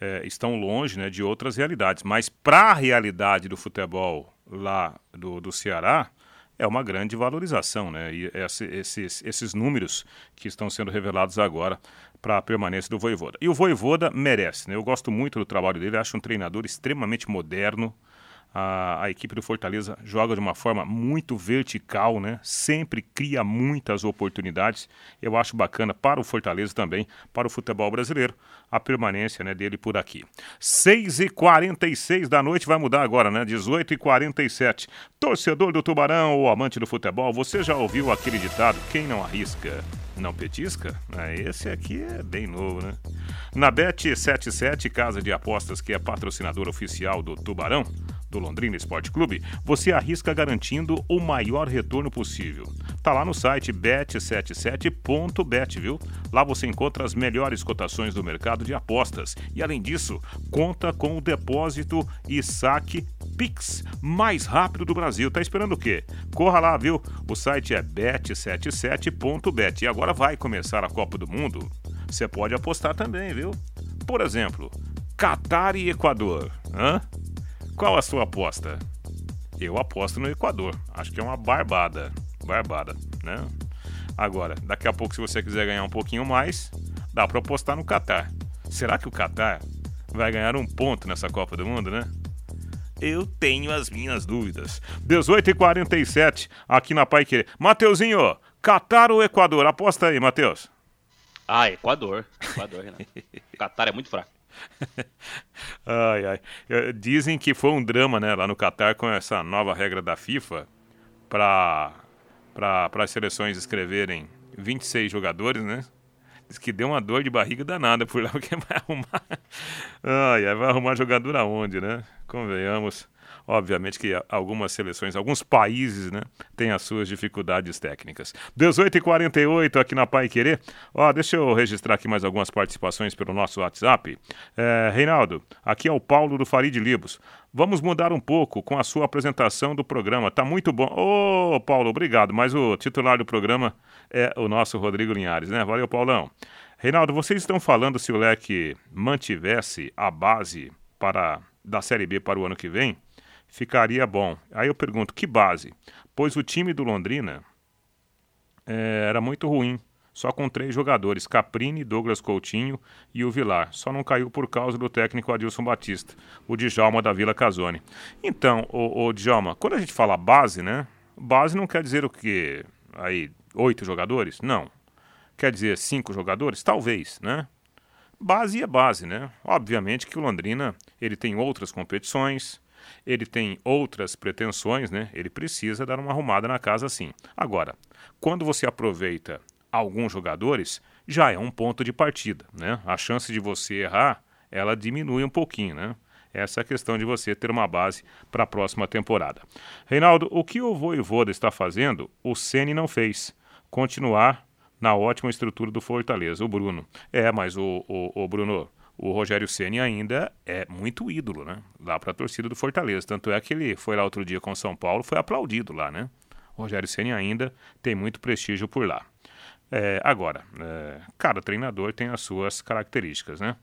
é, estão longe né, de outras realidades. Mas para a realidade do futebol lá do, do Ceará, é uma grande valorização, né? E esses, esses números que estão sendo revelados agora para a permanência do Voivoda. E o Voivoda merece, né? Eu gosto muito do trabalho dele, acho um treinador extremamente moderno, A, a, equipe do Fortaleza joga de uma forma muito vertical, né? Sempre cria muitas oportunidades. Eu acho bacana para o Fortaleza também, para o futebol brasileiro, a permanência né, dele por aqui. 6h46 da noite vai mudar agora, né? 18h47. Torcedor do Tubarão ou amante do futebol, você já ouviu aquele ditado: quem não arrisca? Não petisca? Ah, esse aqui é bem novo, né? Na Bet77, casa de apostas que é patrocinador oficial do Tubarão, do Londrina Esporte Clube, você arrisca garantindo o maior retorno possível. Tá lá no site bet77.bet, viu? Lá você encontra as melhores cotações do mercado de apostas. E além disso, conta com o depósito e saque Pix mais rápido do Brasil. Tá esperando o quê? Corra lá, viu? O site é bet77.bet. E agora vai começar a Copa do Mundo. Você pode apostar também, viu? Por exemplo, Catar e Equador. Hã? Qual a sua aposta? Eu aposto no Equador. Acho que é uma barbada. Barbada, né? Agora, daqui a pouco, se você quiser ganhar um pouquinho mais, dá para apostar no Catar. Será que o Catar vai ganhar um ponto nessa Copa do Mundo, né? Eu tenho as minhas dúvidas. 18 e 47 aqui na Pai Querer. Mateuzinho, Catar ou Equador? Aposta aí, Mateus. Ah, Equador. Equador, Renato. Catar é muito fraco. ai, ai. Eh, dizem que foi um drama, né, lá no Catar com essa nova regra da FIFA para as seleções escreverem 26 jogadores, né? Diz que deu uma dor de barriga danada por lá, porque vai arrumar. Ai, ai, vai arrumar jogador aonde, né? Convenhamos. Obviamente que algumas seleções, alguns países, né, têm as suas dificuldades técnicas. 18 e 48 aqui na Pai Querer. Ó, deixa eu registrar aqui mais algumas participações pelo nosso WhatsApp. É, Reinaldo, aqui é o Paulo do Farid Libos. Vamos mudar um pouco com a sua apresentação do programa. Tá muito bom. Ô, Paulo, obrigado. Mas o titular do programa é o nosso Rodrigo Linhares, né? Valeu, Paulão. Reinaldo, vocês estão falando se o leque mantivesse a base para da Série B para o ano que vem? Ficaria bom. Aí eu pergunto, que base? Pois o time do Londrina é, era muito ruim, só com três jogadores, Caprini, Douglas Coutinho e o Vilar. Só não caiu por causa do técnico Adilson Batista, o Djalma da Vila Casone. Então, o, o Djalma, quando a gente fala base, né? Base não quer dizer o quê? Aí, oito jogadores? Não. Quer dizer cinco jogadores? Talvez, né? Base é base, né? Obviamente que o Londrina ele tem outras competições, ele tem outras pretensões, né? Ele precisa dar uma arrumada na casa sim. Agora, quando você aproveita alguns jogadores, já é um ponto de partida, né? A chance de você errar, ela diminui um pouquinho, né? Essa é a questão de você ter uma base para a próxima temporada. Reinaldo, o que o Voivoda está fazendo, o Ceni não fez. Continuar na ótima estrutura do Fortaleza, o Bruno. É, mas o, o, o Bruno, o Rogério Ceni ainda é muito ídolo, né? Lá para a torcida do Fortaleza. Tanto é que ele foi lá outro dia com São Paulo, foi aplaudido lá, né? O Rogério Ceni ainda tem muito prestígio por lá. É, agora, é, cada treinador tem as suas características, né?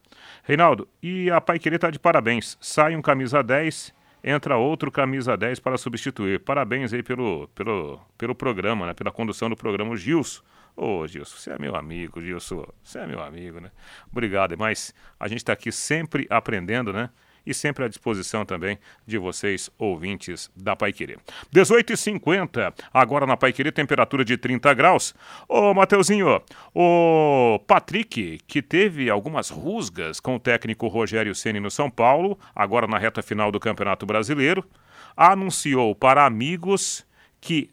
Reinaldo, e a Pai Querer tá de parabéns. Sai um camisa 10, entra outro camisa 10 para substituir. Parabéns aí pelo, pelo, pelo programa, né? Pela condução do programa, o Gilson Ô, Gilson, você é meu amigo, Gilson. Você é meu amigo, né? Obrigado. Mas a gente está aqui sempre aprendendo, né? E sempre à disposição também de vocês, ouvintes da Paiquerê. 18h50, agora na Paiquerê, temperatura de 30 graus. Ô, Mateuzinho, o Patrick, que teve algumas rusgas com o técnico Rogério Ceni no São Paulo, agora na reta final do Campeonato Brasileiro, anunciou para amigos que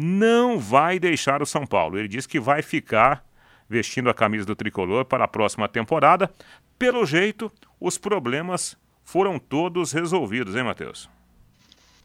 não vai deixar o São Paulo. Ele diz que vai ficar vestindo a camisa do tricolor para a próxima temporada. Pelo jeito, os problemas foram todos resolvidos, hein, Matheus?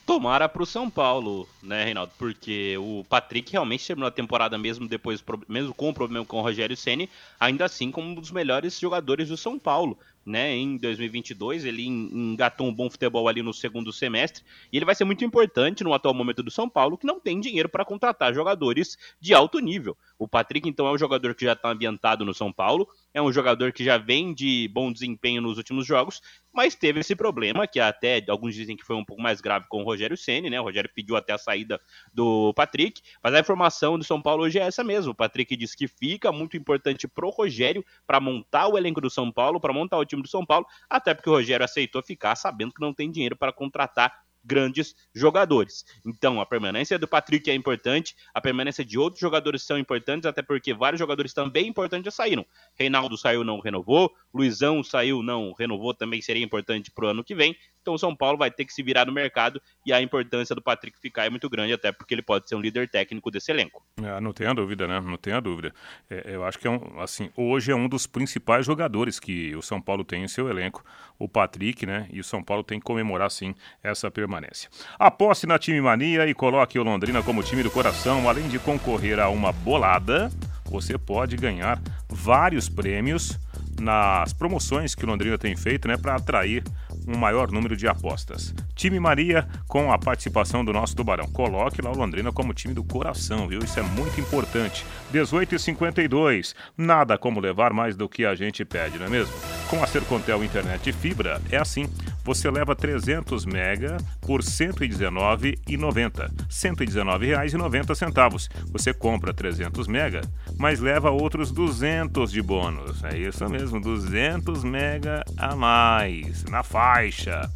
Tomara para o São Paulo, né, Reinaldo? Porque o Patrick realmente terminou a temporada mesmo depois, mesmo com o problema com o Rogério Ceni, ainda assim como um dos melhores jogadores do São Paulo né, em 2022. Ele engatou um bom futebol ali no segundo semestre e ele vai ser muito importante no atual momento do São Paulo, que não tem dinheiro para contratar jogadores de alto nível. O Patrick, então, é um jogador que já está ambientado no São Paulo, é um jogador que já vem de bom desempenho nos últimos jogos, mas teve esse problema, que até alguns dizem que foi um pouco mais grave com o Rogério Ceni, né? O Rogério pediu até a saída do Patrick, mas a informação do São Paulo hoje é essa mesmo. O Patrick disse que fica muito importante pro Rogério para montar o elenco do São Paulo, para montar o time do São Paulo, até porque o Rogério aceitou ficar sabendo que não tem dinheiro para contratar grandes jogadores. Então, a permanência do Patrick é importante, a permanência de outros jogadores são importantes, até porque vários jogadores também importantes já saíram. Reinaldo saiu, não renovou, Luizão saiu, não renovou, também seria importante para o ano que vem. Então o São Paulo vai ter que se virar no mercado e a importância do Patrick ficar é muito grande, até porque ele pode ser um líder técnico desse elenco. É, não tenha dúvida, né? Não tenha dúvida. É, eu acho que é um, assim, hoje é um dos principais jogadores que o São Paulo tem em seu elenco, o Patrick, né? E o São Paulo tem que comemorar sim essa permanência. Aposte na time mania e coloque o Londrina como time do coração, além de concorrer a uma bolada, você pode ganhar vários prêmios nas promoções que o Londrina tem feito, né, para atrair um maior número de apostas. Time Maria com a participação do nosso Tubarão. Coloque lá o Londrina como time do coração, viu? Isso é muito importante. 18 e 52. Nada como levar mais do que a gente pede, não é mesmo? Com a Sercontel Internet Fibra é assim. Você leva 300 mega por R$ 119,90. R$ 119,90. Você compra 300 mega, mas leva outros 200 de bônus. É isso mesmo, 200 mega a mais na faixa.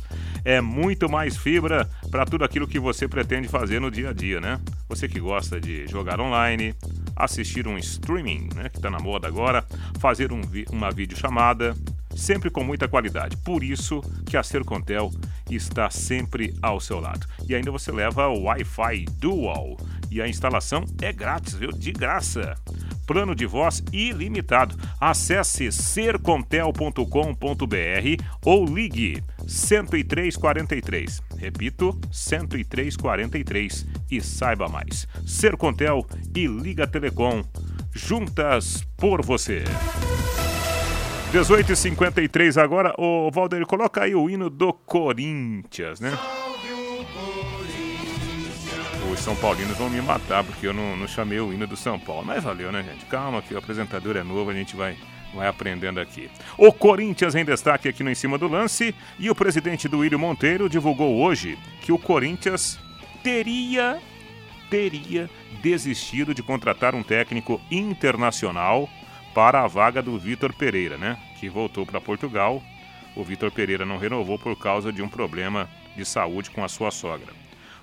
É muito mais fibra para tudo aquilo que você pretende fazer no dia a dia, né? Você que gosta de jogar online, assistir um streaming, né, que está na moda agora, fazer um vi uma videochamada, sempre com muita qualidade. Por isso que a Sercontel está sempre ao seu lado. E ainda você leva o Wi-Fi Dual e a instalação é grátis, viu? De graça. Plano de voz ilimitado. Acesse sercontel.com.br ou ligue 10343. Repito, 10343 e saiba mais. Sercontel e Liga Telecom, juntas por você. 18h53 agora. Ô, Valdir, coloca aí o hino do Corinthians, né? Os São Paulinos vão me matar porque eu não, não chamei o hino do São Paulo. Mas valeu, né, gente? Calma que o apresentador é novo, a gente vai vai aprendendo aqui. O Corinthians em destaque aqui no Em Cima do Lance e o presidente do William Monteiro divulgou hoje que o Corinthians teria teria desistido de contratar um técnico internacional para a vaga do Vitor Pereira, né? Que voltou para Portugal. O Vitor Pereira não renovou por causa de um problema de saúde com a sua sogra.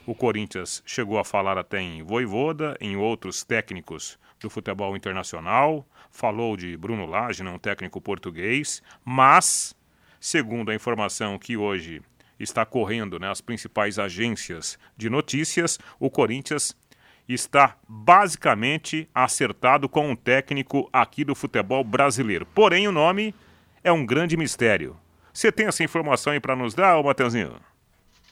O Corinthians chegou a falar até em Voivoda, em outros técnicos do futebol internacional, falou de Bruno Lage, um técnico português, mas, segundo a informação que hoje está correndo nas né, principais agências de notícias, o Corinthians está basicamente acertado com um técnico aqui do futebol brasileiro. Porém, o nome é um grande mistério. Você tem essa informação aí para nos dar, ô Mateuzinho?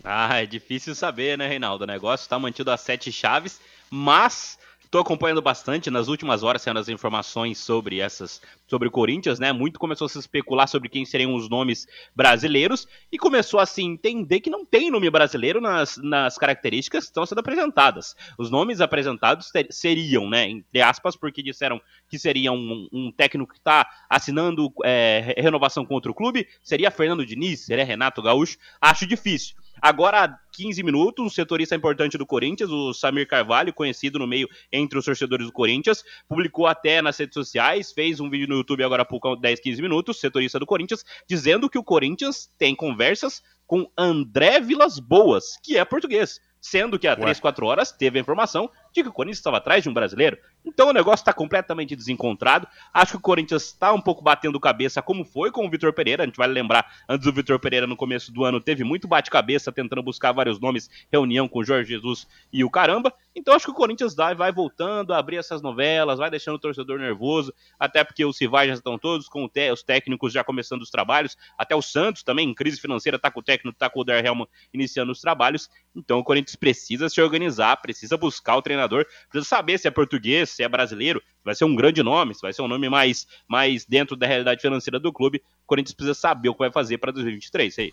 Ah, é difícil saber, né, Reinaldo? O negócio está mantido a sete chaves, mas Estou acompanhando bastante nas últimas horas sendo as informações sobre essas, sobre o Corinthians, né? Muito começou a se especular sobre quem seriam os nomes brasileiros e começou a se entender que não tem nome brasileiro nas, nas características que estão sendo apresentadas. Os nomes apresentados ter, seriam, né, entre aspas, porque disseram que seria um, um técnico que está assinando é, renovação contra o clube, seria Fernando Diniz, seria Renato Gaúcho. Acho difícil. Agora, há 15 minutos, um setorista importante do Corinthians, o Samir Carvalho, conhecido no meio entre os torcedores do Corinthians, publicou até nas redes sociais, fez um vídeo no YouTube agora há pouco, 10, 15 minutos, setorista do Corinthians, dizendo que o Corinthians tem conversas com André Vilas Boas, que é português. Sendo que há 3, 4 horas teve a informação de que o Corinthians estava atrás de um brasileiro. Então o negócio está completamente desencontrado. Acho que o Corinthians está um pouco batendo cabeça, como foi com o Vitor Pereira. A gente vai lembrar, antes do Vitor Pereira, no começo do ano, teve muito bate-cabeça tentando buscar vários nomes, reunião com o Jorge Jesus e o caramba. Então acho que o Corinthians vai, vai voltando a abrir essas novelas, vai deixando o torcedor nervoso, até porque os rivais já estão todos com os técnicos já começando os trabalhos. Até o Santos também, em crise financeira, está com o técnico, está com o Der Helman iniciando os trabalhos. Então o Corinthians precisa se organizar, precisa buscar o treinador, precisa saber se é português, se é brasileiro, vai ser um grande nome, se vai ser um nome mais, mais dentro da realidade financeira do clube. O Corinthians precisa saber o que vai fazer para 2023. Aí.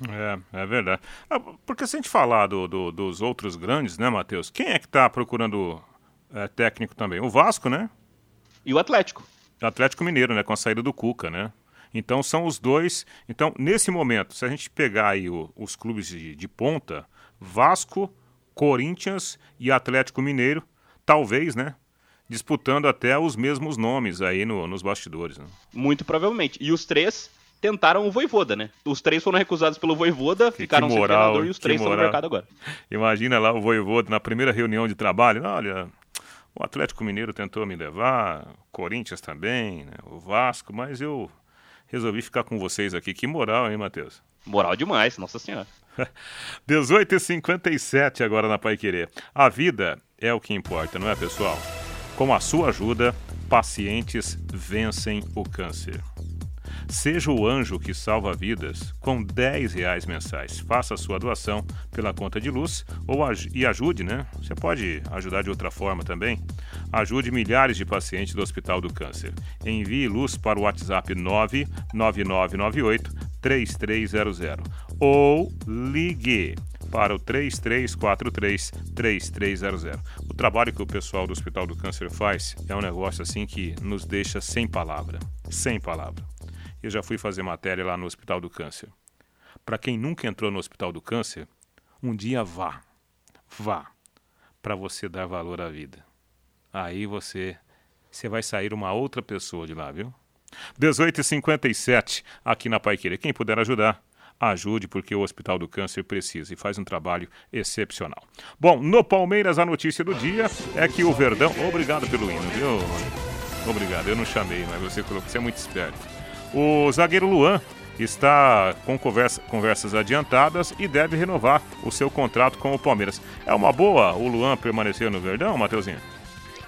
É, é verdade. Ah, porque se a gente falar do, do, dos outros grandes, né, Matheus? Quem é que está procurando é, técnico também? O Vasco, né? E o Atlético. O Atlético Mineiro, né? Com a saída do Cuca, né? Então são os dois. Então, nesse momento, se a gente pegar aí o, os clubes de, de ponta, Vasco, Corinthians e Atlético Mineiro, talvez, né? Disputando até os mesmos nomes aí no, nos bastidores. Né? Muito provavelmente. E os três tentaram o Voivoda, né? Os três foram recusados pelo Voivoda, ficaram que moral, sem treinador e os três estão no mercado agora. Imagina lá o Voivoda na primeira reunião de trabalho, olha, o Atlético Mineiro tentou me levar, Corinthians também, né? o Vasco, mas eu resolvi ficar com vocês aqui. Que moral, hein, Matheus? Moral demais, nossa senhora. 18h57 agora na Pai Querer. A vida é o que importa, não é, pessoal? Com a sua ajuda, pacientes vencem o câncer. Seja o anjo que salva vidas com 10 reais mensais. Faça a sua doação pela conta de luz ou e ajude, né? Você pode ajudar de outra forma também. Ajude milhares de pacientes do Hospital do Câncer. Envie luz para o WhatsApp 99998 3300 ou ligue para o 3343-3300. O trabalho que o pessoal do Hospital do Câncer faz é um negócio assim que nos deixa sem palavra. Sem palavra. Eu já fui fazer matéria lá no Hospital do Câncer. Para quem nunca entrou no Hospital do Câncer, um dia vá. Vá. Para você dar valor à vida. Aí você, você vai sair uma outra pessoa de lá, viu? 18h57 aqui na Paiqueira. Quem puder ajudar, ajude, porque o Hospital do Câncer precisa e faz um trabalho excepcional. Bom, no Palmeiras, a notícia do dia é que o Verdão. Obrigado pelo hino, viu? Obrigado, eu não chamei, mas você colocou, você é muito esperto. O zagueiro Luan está com conversa, conversas adiantadas e deve renovar o seu contrato com o Palmeiras. É uma boa o Luan permanecer no Verdão, Mateuzinho?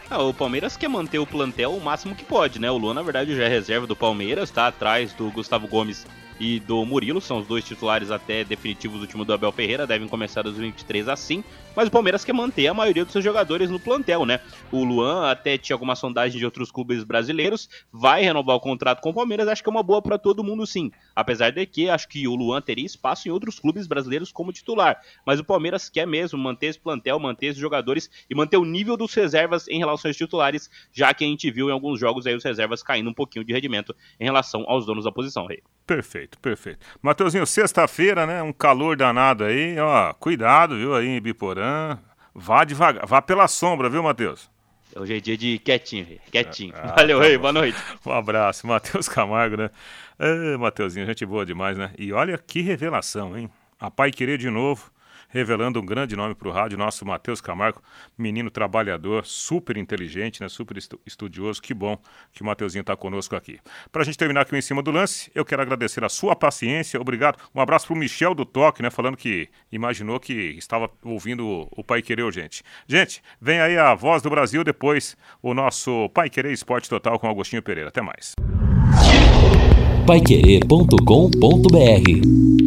Ah, o Palmeiras quer manter o plantel o máximo que pode, né? O Luan, na verdade, já é reserva do Palmeiras, está atrás do Gustavo Gomes e do Murilo, são os dois titulares até definitivos do time do Abel Ferreira, devem começar 2023 assim, mas o Palmeiras quer manter a maioria dos seus jogadores no plantel, né? O Luan até tinha alguma sondagem de outros clubes brasileiros, vai renovar o contrato com o Palmeiras, acho que é uma boa para todo mundo sim. Apesar de que acho que o Luan teria espaço em outros clubes brasileiros como titular, mas o Palmeiras quer mesmo manter esse plantel, manter esses jogadores e manter o nível dos reservas em relação aos titulares, já que a gente viu em alguns jogos aí os reservas caindo um pouquinho de rendimento em relação aos donos da posição, Rei. Perfeito, perfeito. Mateuzinho, sexta-feira, né? Um calor danado aí, ó. Cuidado, viu, aí em Biporã. Vá devagar, vá pela sombra, viu, Matheus? Hoje é dia de quietinho, quietinho. Ah, Valeu, tá rei, boa noite. Um abraço, Matheus Camargo, né? É, Mateuzinho, gente boa demais, né? E olha que revelação, hein? A Pai Querer de novo revelando um grande nome para o rádio, nosso Matheus Camargo, menino trabalhador, super inteligente, né, super estudioso. Que bom que o Mateuzinho está conosco aqui. Para a gente terminar aqui em cima do lance, eu quero agradecer a sua paciência, obrigado. Um abraço para o Michel do Toque, né, falando que imaginou que estava ouvindo o Pai Querer Gente. Gente, vem aí a voz do Brasil, depois o nosso Pai Querer Esporte Total com Agostinho Pereira. Até mais. Paiquerê.com.br